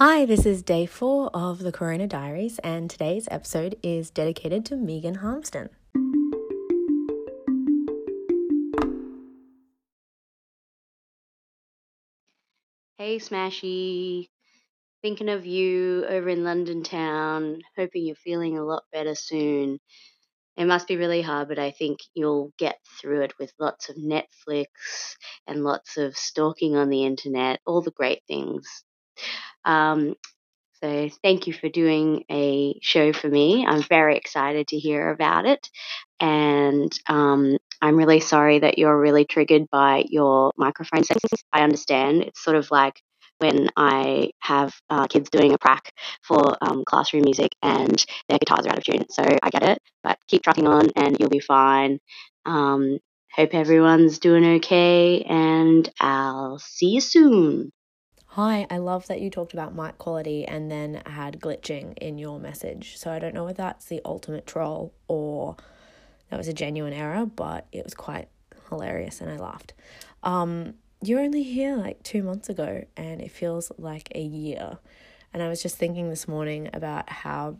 Hi, this is day four of the Corona Diaries, and today's episode is dedicated to Megan Harmston. Hey, Smashy. Thinking of you over in London town, hoping you're feeling a lot better soon. It must be really hard, but I think you'll get through it with lots of Netflix and lots of stalking on the internet, all the great things. Um, so thank you for doing a show for me. I'm very excited to hear about it. And um, I'm really sorry that you're really triggered by your microphone settings. I understand. It's sort of like when I have uh, kids doing a prac for um, classroom music and their guitars are out of tune. So I get it, but keep trucking on and you'll be fine. Um, hope everyone's doing okay, and I'll see you soon. Hi, I love that you talked about mic quality and then had glitching in your message. So I don't know if that's the ultimate troll or that was a genuine error, but it was quite hilarious and I laughed. Um, you're only here like two months ago and it feels like a year. And I was just thinking this morning about how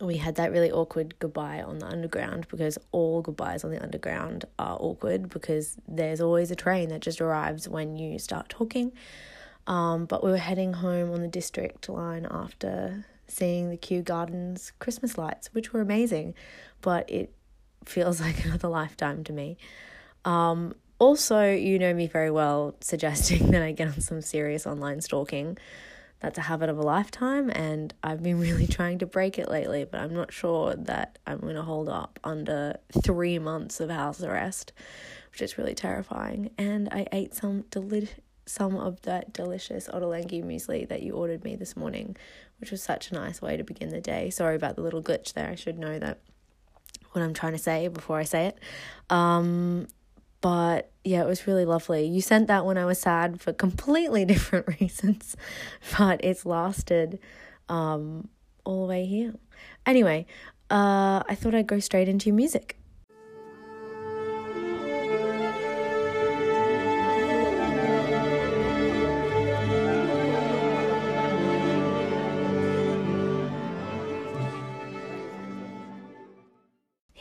we had that really awkward goodbye on the underground because all goodbyes on the underground are awkward because there's always a train that just arrives when you start talking um, but we were heading home on the district line after seeing the Kew Gardens Christmas lights, which were amazing, but it feels like another lifetime to me. Um, also, you know me very well, suggesting that I get on some serious online stalking. That's a habit of a lifetime, and I've been really trying to break it lately, but I'm not sure that I'm going to hold up under three months of house arrest, which is really terrifying. And I ate some delicious some of that delicious Ottolenghi muesli that you ordered me this morning, which was such a nice way to begin the day. Sorry about the little glitch there. I should know that what I'm trying to say before I say it. Um, but yeah, it was really lovely. You sent that when I was sad for completely different reasons, but it's lasted um, all the way here. Anyway, uh, I thought I'd go straight into music.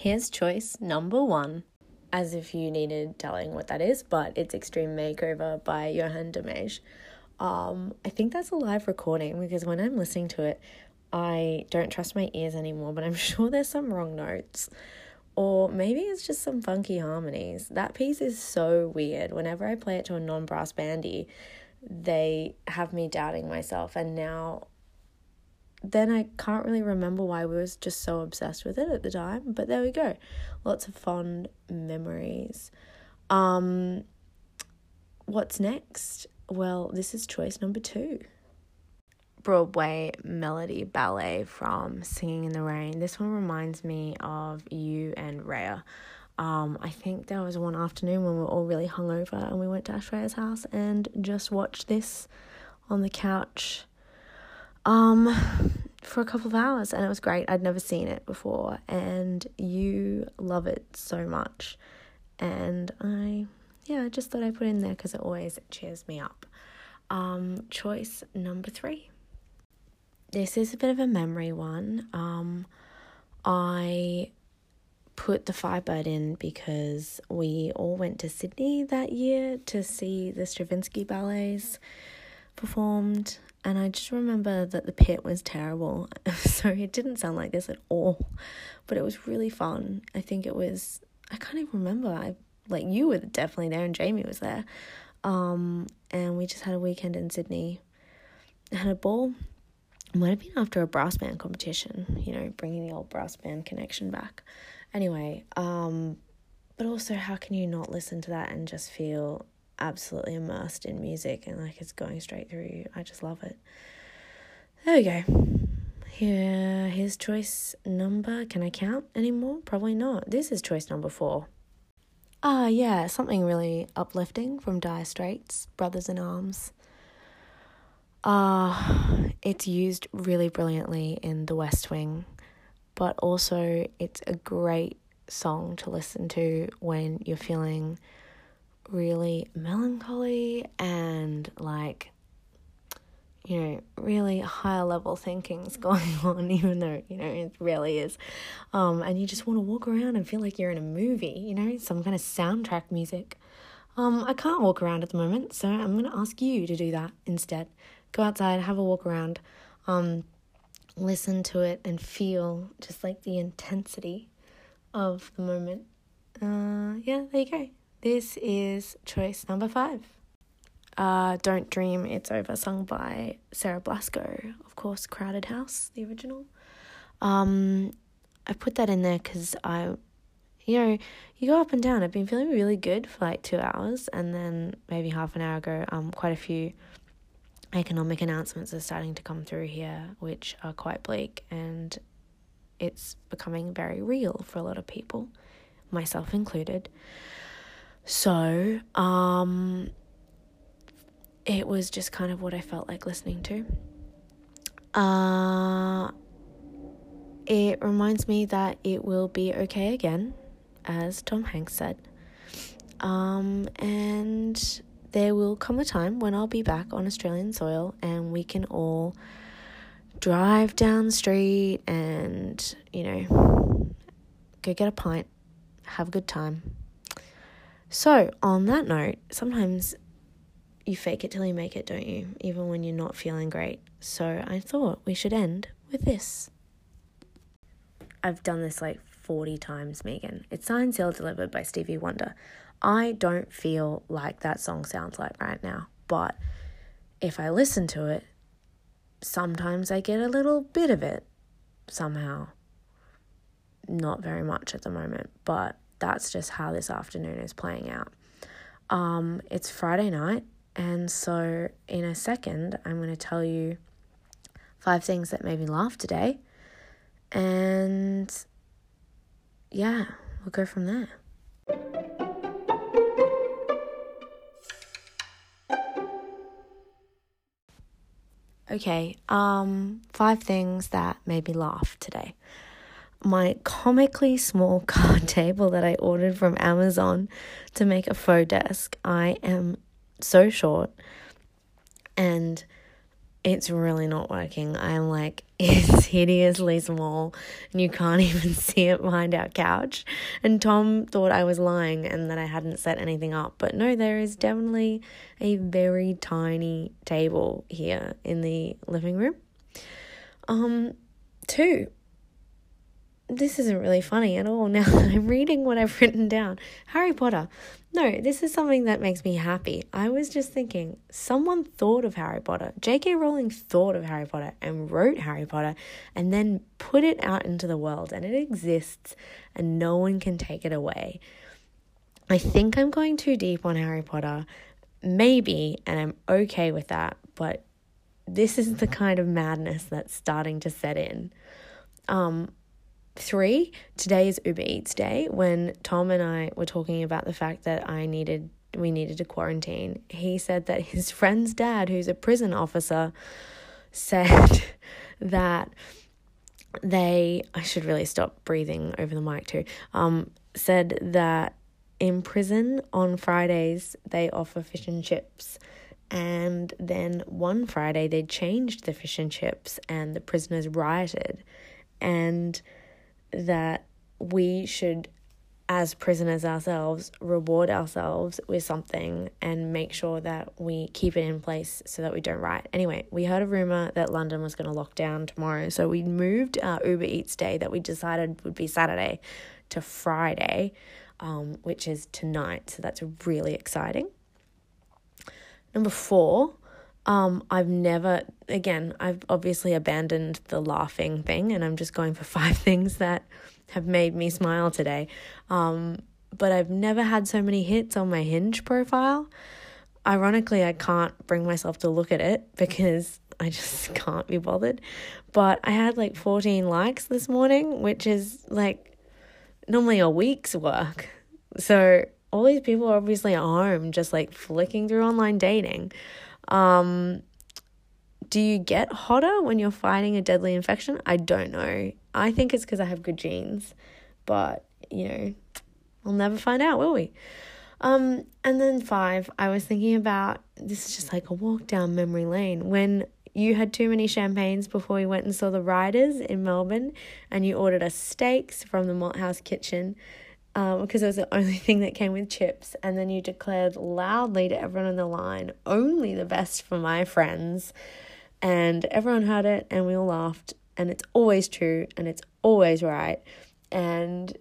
Here's choice number one. As if you needed telling what that is, but it's Extreme Makeover by Johan de Meij. Um, I think that's a live recording because when I'm listening to it, I don't trust my ears anymore, but I'm sure there's some wrong notes. Or maybe it's just some funky harmonies. That piece is so weird. Whenever I play it to a non brass bandy, they have me doubting myself. And now then I can't really remember why we was just so obsessed with it at the time, but there we go. Lots of fond memories. Um what's next? Well, this is choice number 2. Broadway melody ballet from Singing in the Rain. This one reminds me of you and Rhea. Um, I think there was one afternoon when we were all really hungover and we went to Ashreya's house and just watched this on the couch um, for a couple of hours and it was great. I'd never seen it before and you love it so much. And I, yeah, I just thought I'd put in there because it always cheers me up. Um, choice number three. This is a bit of a memory one. Um, I put the Firebird in because we all went to Sydney that year to see the Stravinsky ballets performed and I just remember that the pit was terrible. so it didn't sound like this at all. But it was really fun. I think it was I can't even remember. I like you were definitely there and Jamie was there. Um and we just had a weekend in Sydney. Had a ball. It might have been after a brass band competition, you know, bringing the old brass band connection back. Anyway, um but also how can you not listen to that and just feel absolutely immersed in music and like it's going straight through you. I just love it. There we go. Here, here's choice number. Can I count anymore? Probably not. This is choice number four. Ah, yeah, something really uplifting from Dire Straits, Brothers in Arms. Ah, uh, it's used really brilliantly in The West Wing, but also it's a great song to listen to when you're feeling really melancholy and like you know, really higher level thinking's going on, even though, you know, it really is. Um, and you just want to walk around and feel like you're in a movie, you know, some kind of soundtrack music. Um, I can't walk around at the moment, so I'm going to ask you to do that instead. Go outside, have a walk around, um, listen to it, and feel just like the intensity of the moment. Uh, yeah, there you go. This is choice number five. Uh, Don't Dream It's Over, sung by Sarah Blasko, of course, Crowded House, the original. Um, I put that in there because I, you know, you go up and down. I've been feeling really good for like two hours, and then maybe half an hour ago, um, quite a few economic announcements are starting to come through here, which are quite bleak, and it's becoming very real for a lot of people, myself included. So, um, it was just kind of what I felt like listening to. Uh, it reminds me that it will be okay again, as Tom Hanks said. Um, and there will come a time when I'll be back on Australian soil and we can all drive down the street and, you know, go get a pint, have a good time. So, on that note, sometimes you fake it till you make it, don't you? Even when you're not feeling great. So I thought we should end with this. I've done this like 40 times, Megan. It's Signed, Sealed, Delivered by Stevie Wonder. I don't feel like that song sounds like right now, but if I listen to it, sometimes I get a little bit of it somehow. Not very much at the moment, but that's just how this afternoon is playing out. Um, it's Friday night. And so, in a second, I'm going to tell you five things that made me laugh today. And yeah, we'll go from there. Okay, um, five things that made me laugh today. My comically small card table that I ordered from Amazon to make a faux desk. I am so short and it's really not working. I'm like, it's hideously small and you can't even see it behind our couch. And Tom thought I was lying and that I hadn't set anything up. But no, there is definitely a very tiny table here in the living room. Um, two, this isn't really funny at all now that I'm reading what I've written down. Harry Potter. No, this is something that makes me happy. I was just thinking, someone thought of Harry Potter. J.K. Rowling thought of Harry Potter and wrote Harry Potter and then put it out into the world and it exists and no one can take it away. I think I'm going too deep on Harry Potter. Maybe, and I'm okay with that, but this is the kind of madness that's starting to set in. Um, Three, today is Uber Eats Day. When Tom and I were talking about the fact that I needed we needed to quarantine, he said that his friend's dad, who's a prison officer, said that they I should really stop breathing over the mic too. Um, said that in prison on Fridays they offer fish and chips. And then one Friday they changed the fish and chips and the prisoners rioted. And that we should, as prisoners ourselves, reward ourselves with something and make sure that we keep it in place so that we don't riot. Anyway, we heard a rumor that London was going to lock down tomorrow, so we moved our Uber Eats day that we decided would be Saturday to Friday, um, which is tonight. So that's really exciting. Number four, um, I've never, again, I've obviously abandoned the laughing thing and I'm just going for five things that have made me smile today. Um, but I've never had so many hits on my Hinge profile. Ironically, I can't bring myself to look at it because I just can't be bothered. But I had like 14 likes this morning, which is like normally a week's work. So all these people are obviously at home just like flicking through online dating. Um, do you get hotter when you're fighting a deadly infection? I don't know. I think it's because I have good genes, but you know, we'll never find out, will we? Um, and then five, I was thinking about this is just like a walk down memory lane when you had too many champagnes before we went and saw the Riders in Melbourne, and you ordered us steaks from the Malthouse kitchen um, because it was the only thing that came with chips. And then you declared loudly to everyone on the line, only the best for my friends. And everyone heard it, and we all laughed. And it's always true, and it's always right. And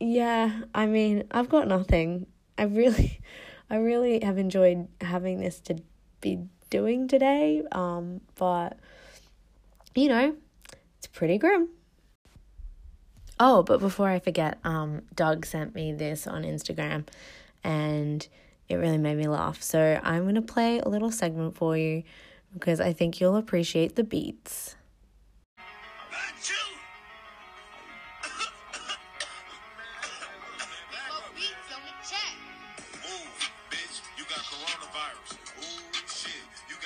yeah, I mean, I've got nothing. I really, I really have enjoyed having this to be doing today. Um, but you know, it's pretty grim. Oh, but before I forget, um, Doug sent me this on Instagram and it really made me laugh. So I'm going to play a little segment for you because I think you'll appreciate the beats.